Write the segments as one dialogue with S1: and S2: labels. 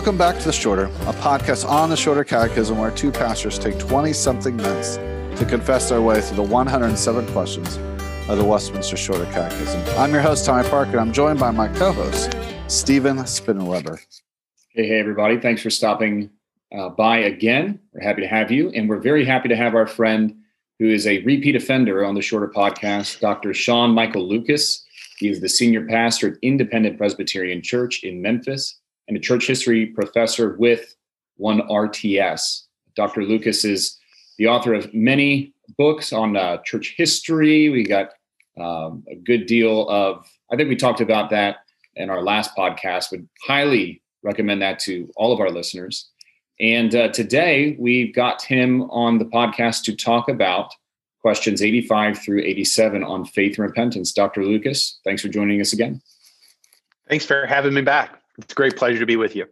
S1: Welcome back to The Shorter, a podcast on the Shorter Catechism where two pastors take 20 something minutes to confess their way through the 107 questions of the Westminster Shorter Catechism. I'm your host, Tommy Park, and I'm joined by my co host, Stephen Spinnenweber.
S2: Hey, hey, everybody. Thanks for stopping uh, by again. We're happy to have you. And we're very happy to have our friend who is a repeat offender on the Shorter podcast, Dr. Sean Michael Lucas. He is the senior pastor at Independent Presbyterian Church in Memphis and a church history professor with one RTS. Dr. Lucas is the author of many books on uh, church history. We got um, a good deal of, I think we talked about that in our last podcast, would highly recommend that to all of our listeners. And uh, today we've got him on the podcast to talk about questions 85 through 87 on faith and repentance. Dr. Lucas, thanks for joining us again.
S3: Thanks for having me back. It's a great pleasure to be with you.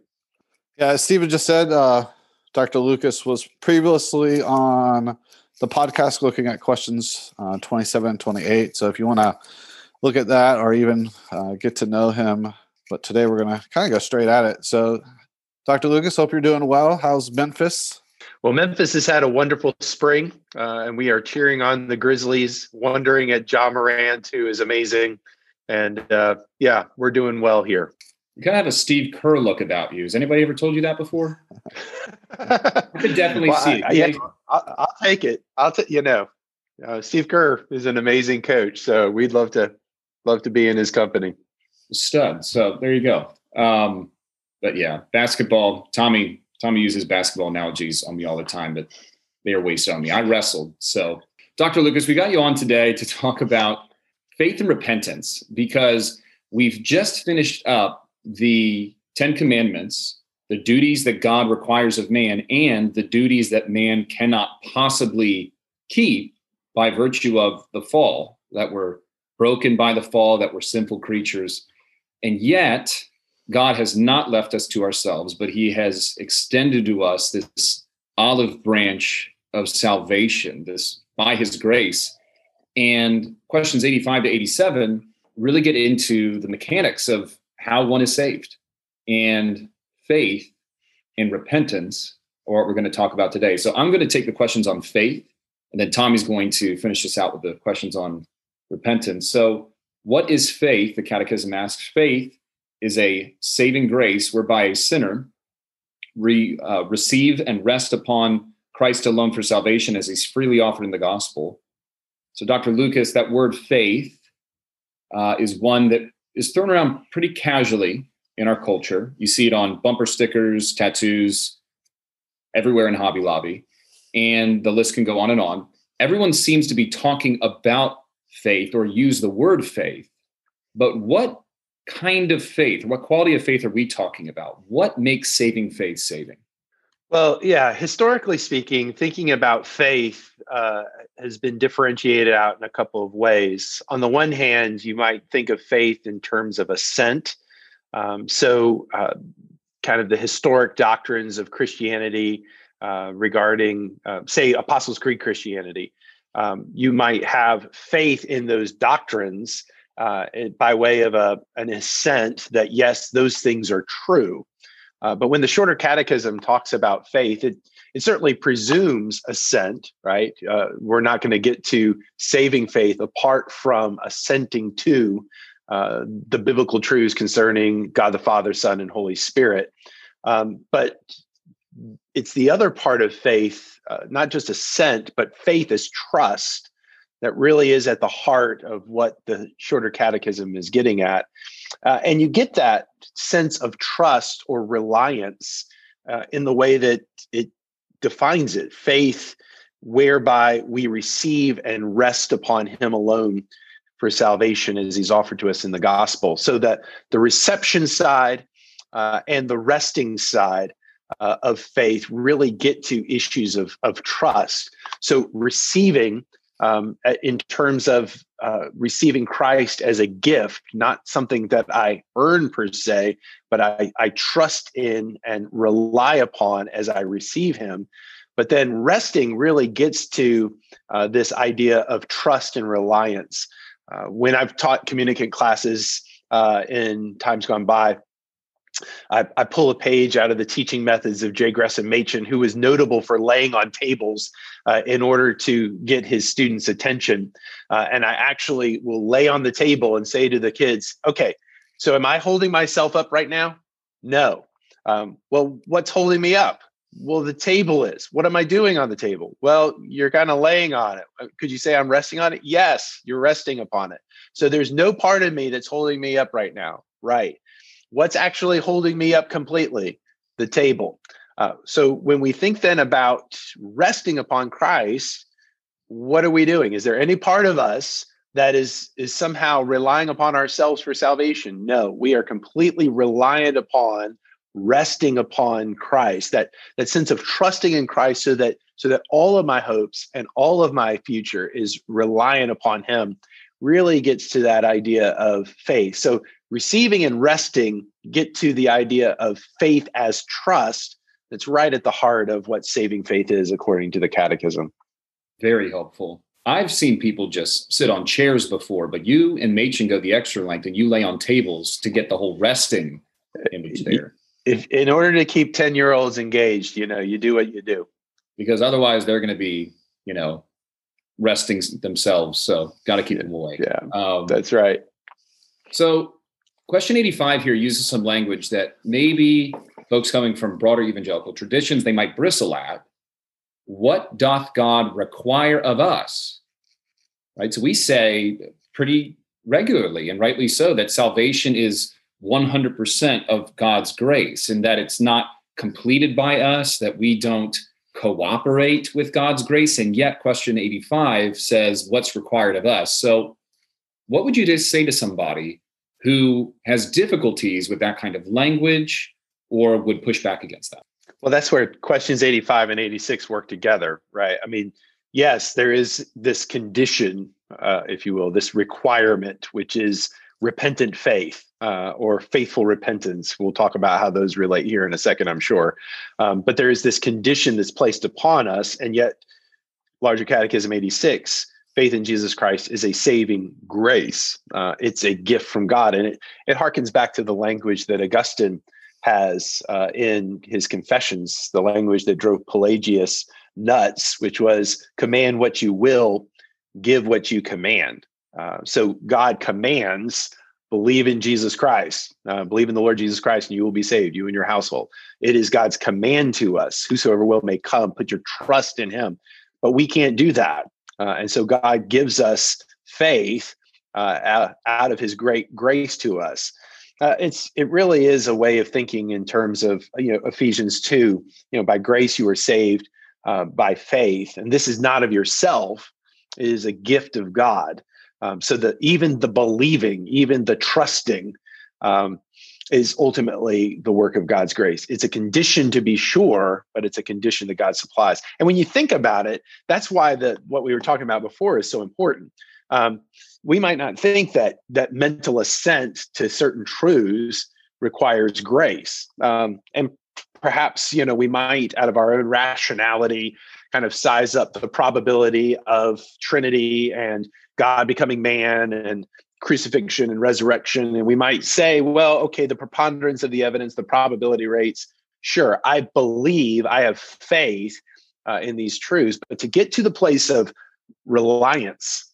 S1: Yeah, as Stephen just said, uh, Dr. Lucas was previously on the podcast looking at questions uh, 27 and 28. So if you want to look at that or even uh, get to know him, but today we're going to kind of go straight at it. So, Dr. Lucas, hope you're doing well. How's Memphis?
S3: Well, Memphis has had a wonderful spring, uh, and we are cheering on the Grizzlies, wondering at Ja Morant, who is amazing. And uh, yeah, we're doing well here.
S2: You kind of have a Steve Kerr look about you. Has anybody ever told you that before? I could definitely well, see
S3: I, it. Yeah, I'll, I'll, take it. I'll take you know, uh, Steve Kerr is an amazing coach, so we'd love to love to be in his company.
S2: Stud. So there you go. Um, but yeah, basketball. Tommy Tommy uses basketball analogies on me all the time, but they are wasted on me. I wrestled. So, Dr. Lucas, we got you on today to talk about faith and repentance because we've just finished up the Ten Commandments, the duties that God requires of man, and the duties that man cannot possibly keep by virtue of the fall, that were broken by the fall, that were sinful creatures. And yet, God has not left us to ourselves, but He has extended to us this olive branch of salvation, this by His grace. And questions 85 to 87 really get into the mechanics of how one is saved. And faith and repentance are what we're going to talk about today. So I'm going to take the questions on faith, and then Tommy's going to finish us out with the questions on repentance. So, what is faith? The Catechism asks. Faith is a saving grace whereby a sinner re, uh, receive and rest upon Christ alone for salvation as he's freely offered in the gospel. So, Dr. Lucas, that word faith uh, is one that is thrown around pretty casually in our culture. You see it on bumper stickers, tattoos, everywhere in Hobby Lobby, and the list can go on and on. Everyone seems to be talking about faith or use the word faith, but what kind of faith, what quality of faith are we talking about? What makes saving faith saving?
S3: Well, yeah, historically speaking, thinking about faith uh, has been differentiated out in a couple of ways. On the one hand, you might think of faith in terms of assent. Um, so, uh, kind of the historic doctrines of Christianity uh, regarding, uh, say, Apostles' Creed Christianity. Um, you might have faith in those doctrines uh, by way of a, an assent that, yes, those things are true. Uh, but when the shorter catechism talks about faith, it, it certainly presumes assent, right? Uh, we're not going to get to saving faith apart from assenting to uh, the biblical truths concerning God the Father, Son, and Holy Spirit. Um, but it's the other part of faith, uh, not just assent, but faith is trust that really is at the heart of what the shorter catechism is getting at. Uh, and you get that sense of trust or reliance uh, in the way that it defines it faith, whereby we receive and rest upon Him alone for salvation as He's offered to us in the gospel. So that the reception side uh, and the resting side uh, of faith really get to issues of, of trust. So receiving um, in terms of uh, receiving Christ as a gift, not something that I earn per se, but I, I trust in and rely upon as I receive Him. But then resting really gets to uh, this idea of trust and reliance. Uh, when I've taught communicant classes uh, in times gone by, I, I, pull a page out of the teaching methods of J. Gresham Machen, who was notable for laying on tables uh, in order to get his students' attention. Uh, and I actually will lay on the table and say to the kids, okay, so am I holding myself up right now? No. Um, well, what's holding me up? Well, the table is. What am I doing on the table? Well, you're kind of laying on it. Uh, could you say I'm resting on it? Yes, you're resting upon it. So there's no part of me that's holding me up right now. Right. What's actually holding me up completely? The table. Uh, so when we think then about resting upon Christ, what are we doing? Is there any part of us that is is somehow relying upon ourselves for salvation? No, we are completely reliant upon resting upon Christ, that that sense of trusting in Christ so that so that all of my hopes and all of my future is reliant upon him really gets to that idea of faith. So receiving and resting get to the idea of faith as trust that's right at the heart of what saving faith is according to the catechism.
S2: Very helpful. I've seen people just sit on chairs before, but you and Machen go the extra length and you lay on tables to get the whole resting image there.
S3: if in order to keep 10 year olds engaged you know you do what you do.
S2: Because otherwise they're going to be you know resting themselves so got to keep them away.
S3: yeah. Um, that's right.
S2: so question 85 here uses some language that maybe folks coming from broader evangelical traditions they might bristle at what doth god require of us right so we say pretty regularly and rightly so that salvation is 100% of God's grace and that it's not completed by us, that we don't cooperate with God's grace. And yet, question 85 says, What's required of us? So, what would you just say to somebody who has difficulties with that kind of language or would push back against that?
S3: Well, that's where questions 85 and 86 work together, right? I mean, yes, there is this condition, uh, if you will, this requirement, which is repentant faith uh, or faithful repentance. We'll talk about how those relate here in a second, I'm sure. Um, but there is this condition that's placed upon us, and yet, Larger Catechism 86 faith in Jesus Christ is a saving grace. Uh, it's a gift from God. And it, it harkens back to the language that Augustine has uh, in his confessions, the language that drove Pelagius nuts, which was command what you will, give what you command. Uh, so God commands believe in Jesus Christ, uh, believe in the Lord Jesus Christ, and you will be saved, you and your household. It is God's command to us, whosoever will may come, put your trust in him. But we can't do that. Uh, and so God gives us faith uh, out of his great grace to us. Uh, it's it really is a way of thinking in terms of you know Ephesians two. You know, by grace you are saved uh, by faith, and this is not of yourself; it is a gift of God. Um, so that even the believing, even the trusting, um, is ultimately the work of God's grace. It's a condition to be sure, but it's a condition that God supplies. And when you think about it, that's why the what we were talking about before is so important. Um, we might not think that that mental assent to certain truths requires grace, um, and perhaps you know we might, out of our own rationality, kind of size up the probability of Trinity and God becoming man and crucifixion and resurrection. And we might say, well, okay, the preponderance of the evidence, the probability rates, sure, I believe, I have faith uh, in these truths. But to get to the place of reliance,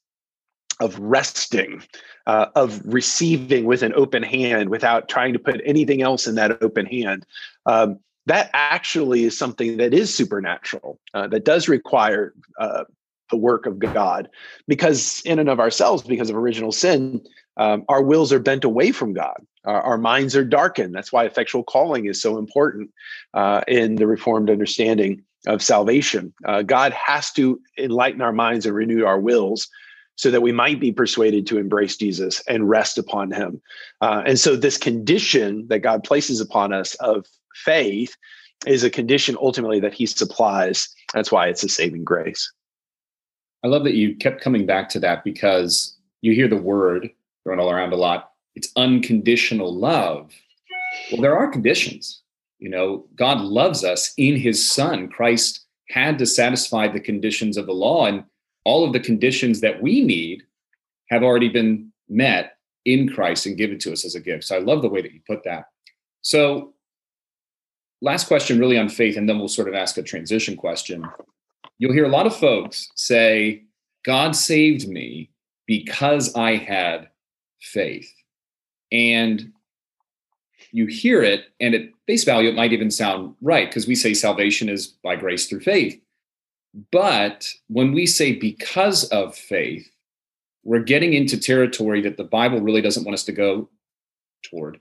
S3: of resting, uh, of receiving with an open hand without trying to put anything else in that open hand, um, that actually is something that is supernatural, uh, that does require uh, the work of God. Because in and of ourselves, because of original sin, um, our wills are bent away from God. Our, our, minds are darkened. That's why effectual calling is so important uh, in the Reformed understanding of salvation. Uh, God has to enlighten our minds and renew our wills so that we might be persuaded to embrace Jesus and rest upon him. Uh, and so, this condition that God places upon us of faith is a condition ultimately that he supplies. That's why it's a saving grace.
S2: I love that you kept coming back to that because you hear the word thrown all around a lot. It's unconditional love. Well, there are conditions. You know, God loves us in his son. Christ had to satisfy the conditions of the law, and all of the conditions that we need have already been met in Christ and given to us as a gift. So I love the way that you put that. So, last question, really on faith, and then we'll sort of ask a transition question. You'll hear a lot of folks say, God saved me because I had faith. And you hear it, and at face value, it might even sound right because we say salvation is by grace through faith. But when we say because of faith, we're getting into territory that the Bible really doesn't want us to go toward.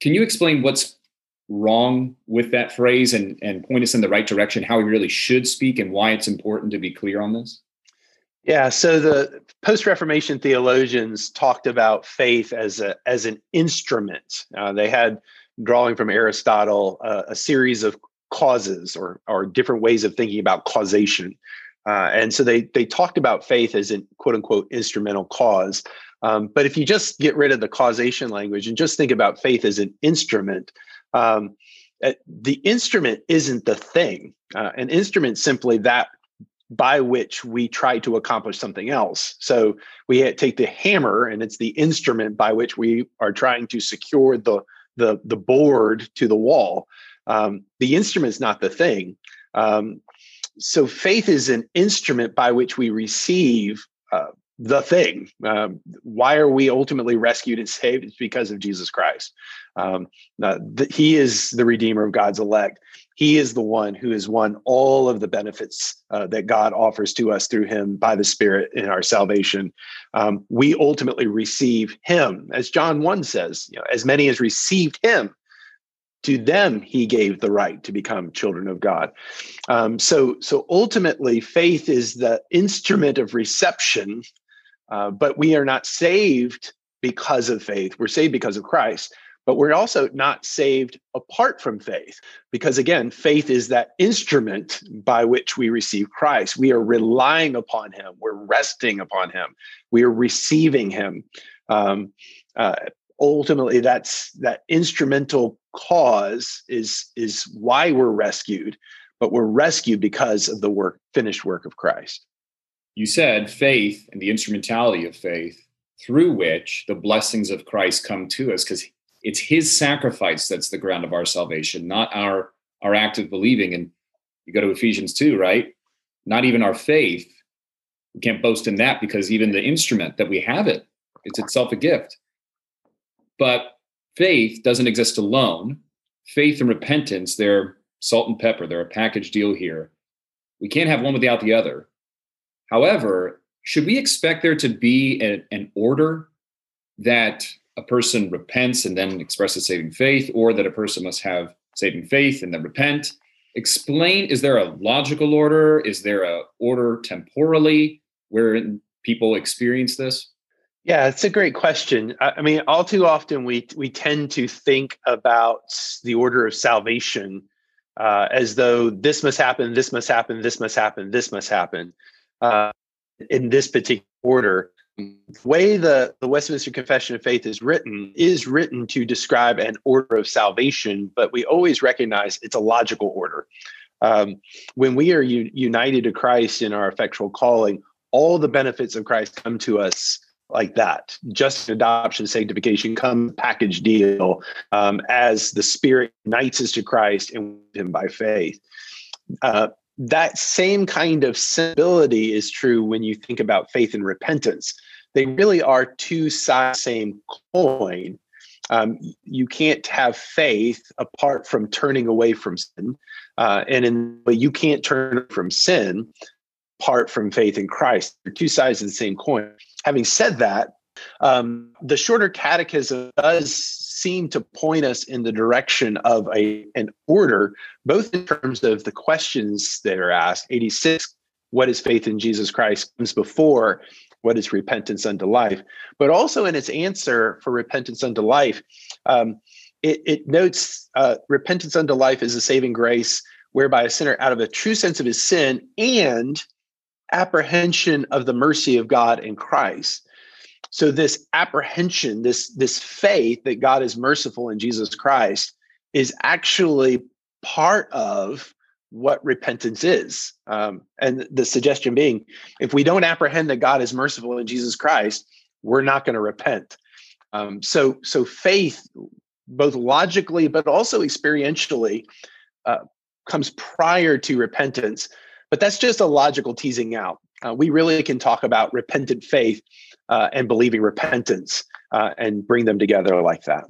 S2: Can you explain what's wrong with that phrase and, and point us in the right direction, how we really should speak and why it's important to be clear on this?
S3: Yeah, so the post-Reformation theologians talked about faith as a as an instrument. Uh, they had, drawing from Aristotle, uh, a series of causes or or different ways of thinking about causation. Uh, and so they they talked about faith as an quote unquote instrumental cause. Um, but if you just get rid of the causation language and just think about faith as an instrument, um, uh, the instrument isn't the thing. Uh, an instrument simply that by which we try to accomplish something else. So we take the hammer, and it's the instrument by which we are trying to secure the the the board to the wall. Um, the instrument is not the thing. Um, so faith is an instrument by which we receive uh, the thing. Um, why are we ultimately rescued and saved? It's because of Jesus Christ. Um, uh, the, he is the redeemer of God's elect. He is the one who has won all of the benefits uh, that God offers to us through him by the Spirit in our salvation. Um, we ultimately receive him. As John 1 says, you know, as many as received him, to them he gave the right to become children of god um, so so ultimately faith is the instrument of reception uh, but we are not saved because of faith. We're saved because of christ but we're also not saved apart from faith because again faith is that instrument by which we receive christ. We are relying upon him. We're resting upon him. We are receiving him. Um, uh, ultimately that's that instrumental cause is is why we're rescued but we're rescued because of the work finished work of christ
S2: you said faith and the instrumentality of faith through which the blessings of christ come to us because it's his sacrifice that's the ground of our salvation not our our act of believing and you go to ephesians 2 right not even our faith we can't boast in that because even the instrument that we have it it's itself a gift but faith doesn't exist alone. Faith and repentance, they're salt and pepper, they're a package deal here. We can't have one without the other. However, should we expect there to be a, an order that a person repents and then expresses saving faith, or that a person must have saving faith and then repent? Explain is there a logical order? Is there a order temporally where people experience this?
S3: Yeah, it's a great question. I mean, all too often we we tend to think about the order of salvation uh, as though this must happen, this must happen, this must happen, this must happen uh, in this particular order. The way the, the Westminster Confession of Faith is written is written to describe an order of salvation, but we always recognize it's a logical order. Um, when we are u- united to Christ in our effectual calling, all the benefits of Christ come to us like that. Just adoption, sanctification come package deal um, as the Spirit unites us to Christ and with Him by faith. Uh, that same kind of sensibility is true when you think about faith and repentance. They really are two sides of the same coin. Um, you can't have faith apart from turning away from sin, uh, and in but you can't turn from sin apart from faith in Christ. They're two sides of the same coin having said that, um, the shorter catechism does seem to point us in the direction of a an order, both in terms of the questions that are asked. 86, what is faith in Jesus Christ comes before what is repentance unto life, but also in its answer for repentance unto life, um, it, it, notes uh, repentance unto life is a saving grace whereby a sinner out of a true sense of his sin and apprehension of the mercy of God in Christ. So this apprehension, this this faith that God is merciful in Jesus Christ is actually part of what repentance is. Um, and the suggestion being, if we don't apprehend that God is merciful in Jesus Christ, we're not going to repent. Um, so so faith both logically but also experientially, uh, comes prior to repentance. But that's just a logical teasing out. Uh, we really can talk about repentant faith uh, and believing repentance uh, and bring them together like that.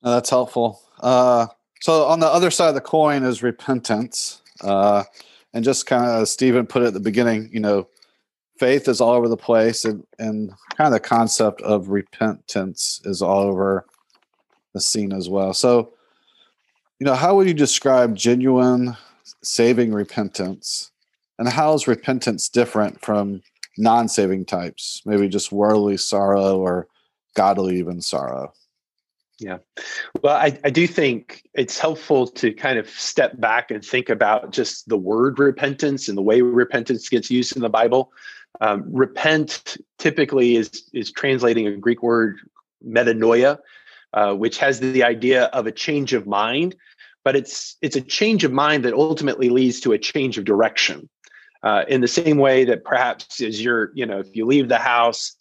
S1: that's helpful. Uh, so on the other side of the coin is repentance, uh, and just kind of Stephen put it at the beginning. You know, faith is all over the place, and and kind of the concept of repentance is all over the scene as well. So, you know, how would you describe genuine saving repentance? And how is repentance different from non saving types? Maybe just worldly sorrow or godly even sorrow?
S3: Yeah. Well, I, I do think it's helpful to kind of step back and think about just the word repentance and the way repentance gets used in the Bible. Um, repent typically is, is translating a Greek word metanoia, uh, which has the idea of a change of mind, but it's it's a change of mind that ultimately leads to a change of direction. Uh, in the same way that perhaps as you're, you know, if you leave the house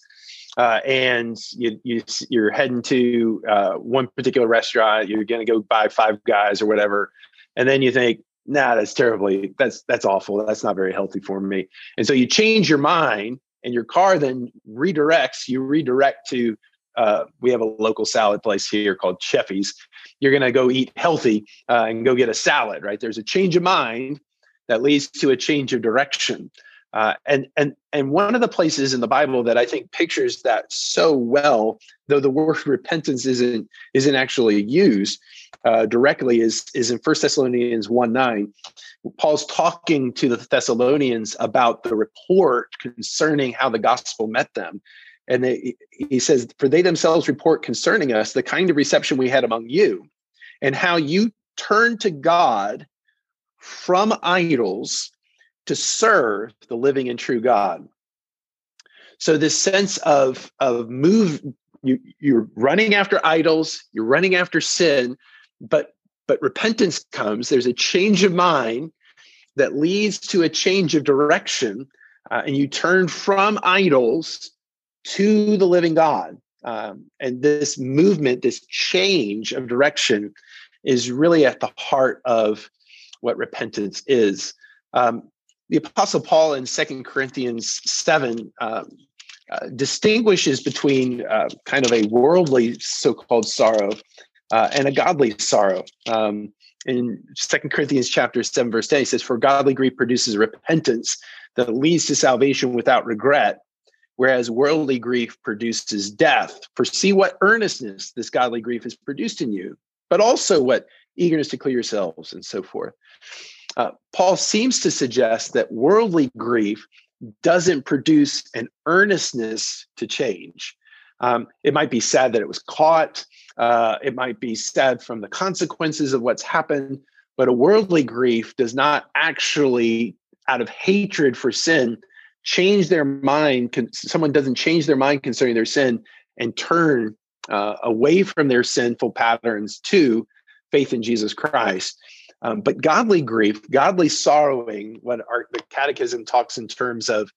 S3: uh, and you, you you're heading to uh, one particular restaurant, you're going to go buy five guys or whatever, and then you think, nah, that's terribly, that's that's awful, that's not very healthy for me, and so you change your mind, and your car then redirects. You redirect to uh, we have a local salad place here called Cheffie's. You're going to go eat healthy uh, and go get a salad, right? There's a change of mind that leads to a change of direction. Uh, and and and one of the places in the Bible that I think pictures that so well, though the word repentance isn't isn't actually used uh, directly, is is in First Thessalonians one nine. Paul's talking to the Thessalonians about the report concerning how the gospel met them, and they, he says, "For they themselves report concerning us the kind of reception we had among you, and how you turned to God from idols." to serve the living and true God. So this sense of of move you you're running after idols, you're running after sin, but but repentance comes. There's a change of mind that leads to a change of direction, uh, and you turn from idols to the living God. Um, and this movement, this change of direction, is really at the heart of what repentance is. Um, the Apostle Paul in Second Corinthians 7 um, uh, distinguishes between uh, kind of a worldly so called sorrow uh, and a godly sorrow. Um, in Second Corinthians chapter 7, verse 10, he says, For godly grief produces repentance that leads to salvation without regret, whereas worldly grief produces death. For see what earnestness this godly grief has produced in you, but also what eagerness to clear yourselves and so forth uh, Paul seems to suggest that worldly grief doesn't produce an earnestness to change. Um, it might be sad that it was caught. Uh, it might be sad from the consequences of what's happened. But a worldly grief does not actually, out of hatred for sin, change their mind. Someone doesn't change their mind concerning their sin and turn uh, away from their sinful patterns to faith in Jesus Christ. Um, but godly grief, godly sorrowing, what our the catechism talks in terms of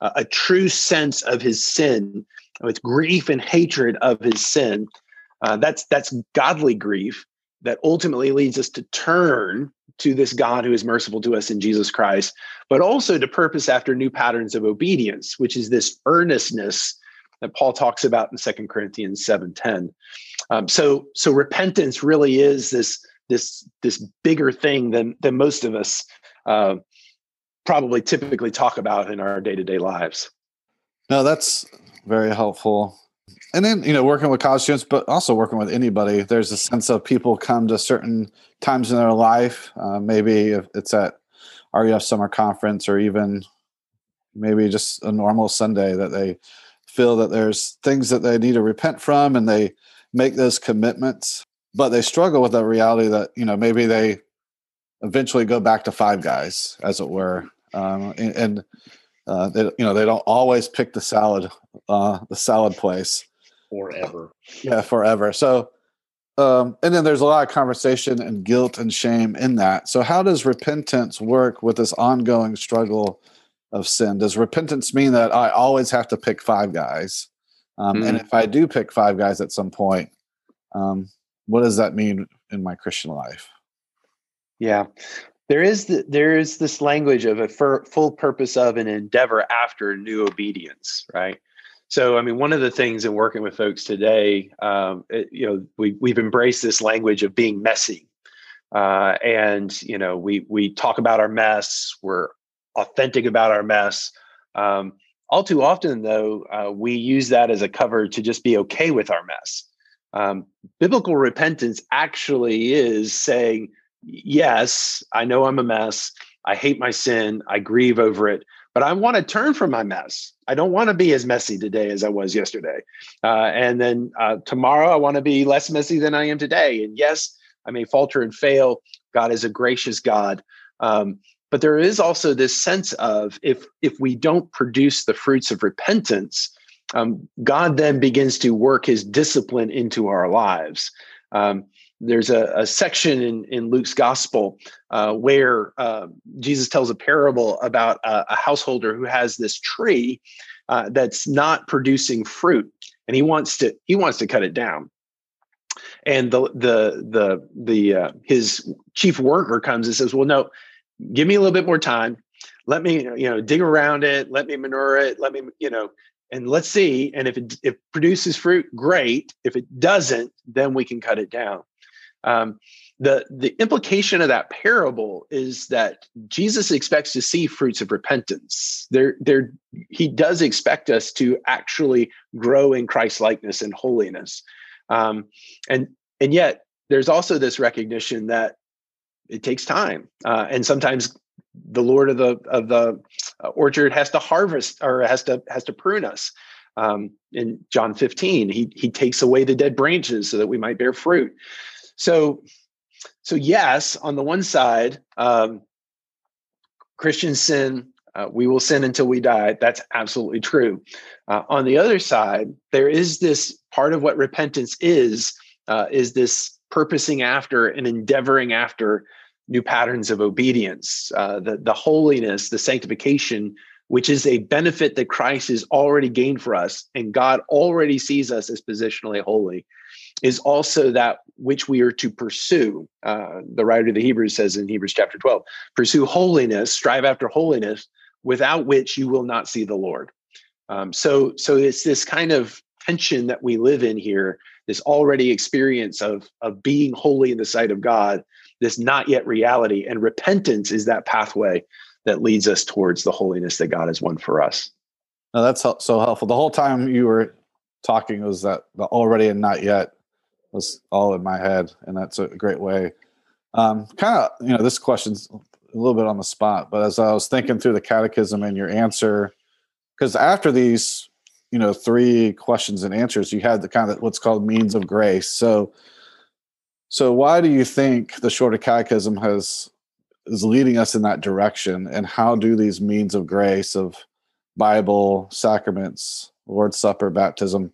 S3: uh, a true sense of his sin, with grief and hatred of his sin. Uh, that's that's godly grief that ultimately leads us to turn to this God who is merciful to us in Jesus Christ, but also to purpose after new patterns of obedience, which is this earnestness that Paul talks about in Second Corinthians 7:10. Um, so so repentance really is this this this bigger thing than than most of us uh, probably typically talk about in our day to day lives.
S1: No, that's very helpful. And then you know, working with college students, but also working with anybody, there's a sense of people come to certain times in their life. Uh, maybe if it's at RUF summer conference, or even maybe just a normal Sunday that they feel that there's things that they need to repent from, and they make those commitments but they struggle with the reality that you know maybe they eventually go back to five guys as it were um, and, and uh, they, you know they don't always pick the salad uh, the salad place.
S2: Forever.
S1: Yeah forever. So um, and then there's a lot of conversation and guilt and shame in that. So how does repentance work with this ongoing struggle of sin? Does repentance mean that i always have to pick five guys um, mm. and if i do pick five guys at some point um, what does that mean in my Christian life?
S3: Yeah. There is the, there is this language of a full purpose of an endeavor after new obedience, right? So, I mean, one of the things in working with folks today, um, it, you know, we we've embraced this language of being messy, uh, and you know, we we talk about our mess. We're authentic about our mess. Um, all too often, though, uh, we use that as a cover to just be okay with our mess. Um, biblical repentance actually is saying, yes, I know I'm a mess. I hate my sin. I grieve over it, but I want to turn from my mess. I don't want to be as messy today as I was yesterday. Uh, and then uh, tomorrow, I want to be less messy than I am today. And yes, I may falter and fail. God is a gracious God. Um, but there is also this sense of if if we don't produce the fruits of repentance, um, God then begins to work His discipline into our lives. Um, there's a, a, section in, in Luke's gospel uh, where uh, Jesus tells a parable about a, a householder who has this tree uh, that's not producing fruit, and he wants to he wants to cut it down. And the the the the uh, his chief worker comes and says, "Well, no, give me a little bit more time. Let me you know dig around it. Let me manure it. Let me you know." And let's see. And if it, if produces fruit, great. If it doesn't, then we can cut it down. Um, the the implication of that parable is that Jesus expects to see fruits of repentance. There, there, he does expect us to actually grow in Christ likeness and holiness, um, and and yet there's also this recognition that it takes time, uh, and sometimes the Lord of the of the orchard has to harvest or has to has to prune us. Um, in John 15, he he takes away the dead branches so that we might bear fruit. So, so yes, on the one side, um, Christians sin. Uh, we will sin until we die. That's absolutely true. Uh, on the other side, there is this part of what repentance is: uh, is this purposing after and endeavoring after new patterns of obedience, uh, the the holiness, the sanctification, which is a benefit that Christ has already gained for us, and God already sees us as positionally holy is also that which we are to pursue. Uh, the writer of the Hebrews says in Hebrews chapter 12, pursue holiness, strive after holiness, without which you will not see the Lord. Um, so, so it's this kind of tension that we live in here, this already experience of, of being holy in the sight of God, this not yet reality. And repentance is that pathway that leads us towards the holiness that God has won for us.
S1: Now that's so helpful. The whole time you were talking was that the already and not yet was all in my head, and that's a great way. Um, kind of, you know, this question's a little bit on the spot, but as I was thinking through the catechism and your answer, because after these, you know, three questions and answers, you had the kind of what's called means of grace. So, so why do you think the shorter catechism has is leading us in that direction, and how do these means of grace of Bible, sacraments, Lord's Supper, baptism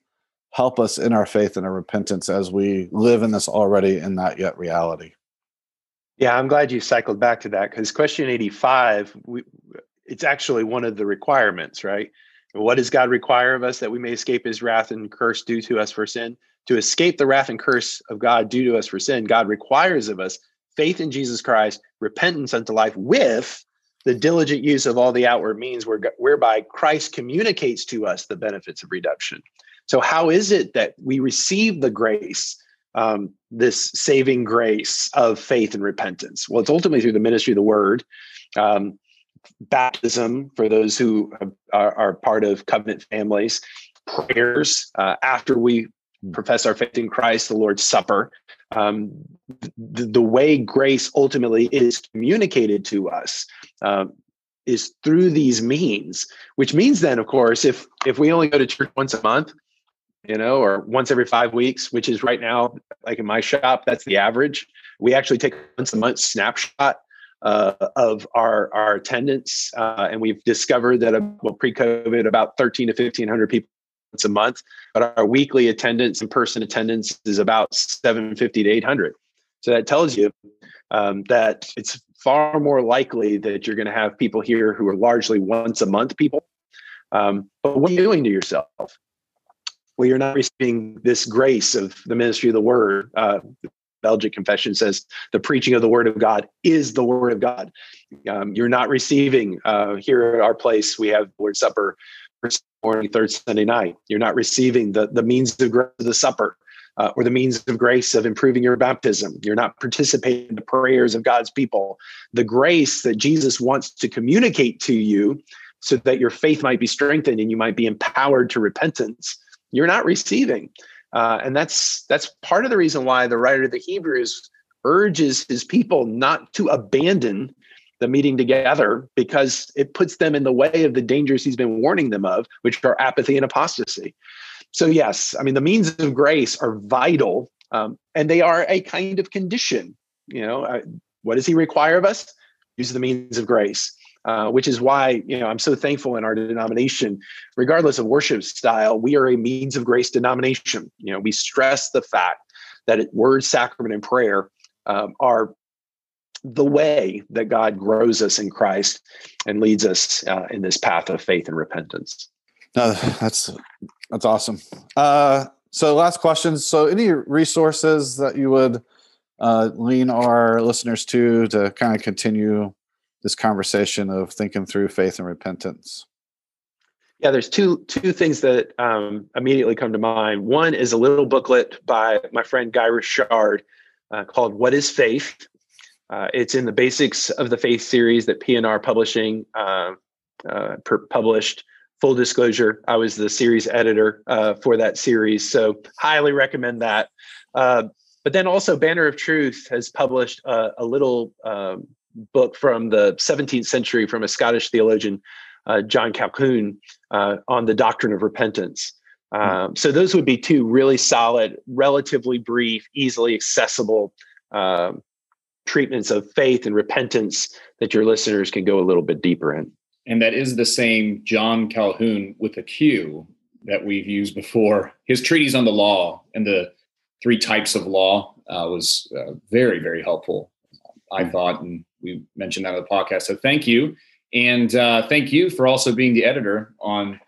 S1: help us in our faith and our repentance as we live in this already and not yet reality.
S3: Yeah, I'm glad you cycled back to that because question 85, we, it's actually one of the requirements, right? What does God require of us that we may escape his wrath and curse due to us for sin? To escape the wrath and curse of God due to us for sin, God requires of us faith in Jesus Christ, repentance unto life with the diligent use of all the outward means whereby Christ communicates to us the benefits of redemption. So, how is it that we receive the grace, um, this saving grace of faith and repentance? Well, it's ultimately through the ministry of the word. Um, baptism for those who are, are, part of covenant families, prayers uh, after we. Profess our faith in Christ, the Lord's Supper. Um, the, the, way grace ultimately is communicated to us um, is through these means. Which means then, of course, if if we only go to church once a month, you know, or once every five weeks, which is right now, like in my shop, that's the average. We actually take once a month snapshot uh, of our our attendance, uh, and we've discovered that uh, well, pre-COVID, about thirteen to fifteen hundred people a month, but our weekly attendance, in person attendance, is about seven fifty to eight hundred. So that tells you um, that it's far more likely that you're going to have people here who are largely once a month people. Um, but what are you doing to yourself? well, you're not receiving this grace of the ministry of the word. Uh, Belgic Confession says the preaching of the Word of God is the Word of God. Um, you're not receiving uh, here at our place. We have Lord's Supper morning, third Sunday night. You're not receiving the the means of grace of the supper. Uh, or the means of grace of improving your baptism. You're not participating in the prayers of God's people. The grace that Jesus wants to communicate to you so that your faith might be strengthened and you might be empowered to repentance, you're not receiving. Uh, and that's that's part of the reason why the writer of the Hebrews urges his people not to abandon the meeting together because it puts them in the way of the dangers he's been warning them of, which are apathy and apostasy. So, yes, I mean, the means of grace are vital um, and they are a kind of condition. You know, uh, what does he require of us? Use the means of grace. Uh, which is why you know I'm so thankful in our denomination, regardless of worship style, we are a means of grace denomination. You know, we stress the fact that word, sacrament, and prayer um, are the way that God grows us in Christ and leads us uh, in this path of faith and repentance.
S1: No, that's that's awesome. Uh, so, last question. So, any resources that you would uh, lean our listeners to to kind of continue this conversation of thinking through faith and repentance?
S3: Yeah, there's two two things that um, immediately come to mind. One is a little booklet by my friend Guy Richard uh, called "What Is Faith." Uh, it's in the Basics of the Faith series that P&R Publishing uh, uh, per- published. Full disclosure, I was the series editor uh, for that series, so highly recommend that. Uh, but then also, Banner of Truth has published a little um, book from the 17th century from a Scottish theologian, uh, John Colquhoun, uh, on the doctrine of repentance. Hmm. Um, so those would be two really solid, relatively brief, easily accessible um, treatments of faith and repentance that your listeners can go a little bit deeper in.
S2: And that is the same John Colquhoun with a Q that we've used before. His treatise on the law and the three types of law uh, was uh, very, very helpful, I hmm. thought, and we mentioned that on the podcast. So thank you. And uh, thank you for also being the editor on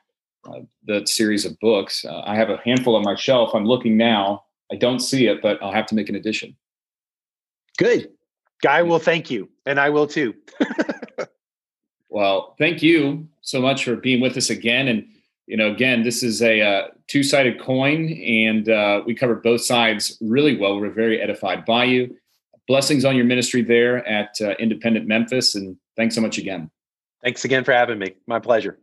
S2: uh, the series of books. Uh, I have a handful on my shelf. I'm looking now. I don't see it, but I'll have to make an addition.
S3: Good. Guy will thank you, and I will too.
S2: well, thank you so much for being with us again. And, you know, again, this is a uh, two sided coin, and uh, we covered both sides really well. We're very edified by you blessings on your ministry there at uh, Independent Memphis. And thanks so much again.
S3: Thanks again for having me. My pleasure.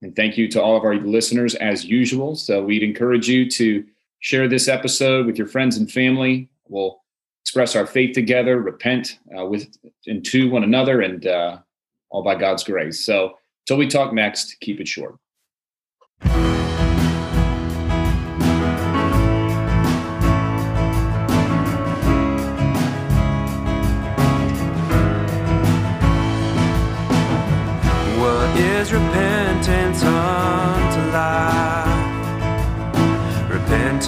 S2: And thank you to all of our listeners as usual. So we'd encourage you to share this episode with your friends and family. We'll express our faith together, repent uh, with and to one another, and uh, all by God's grace. So till we talk next, keep it short. is repentance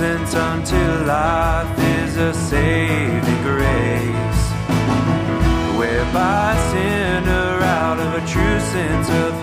S2: Unto life is a saving grace, whereby sinner out of a true sense of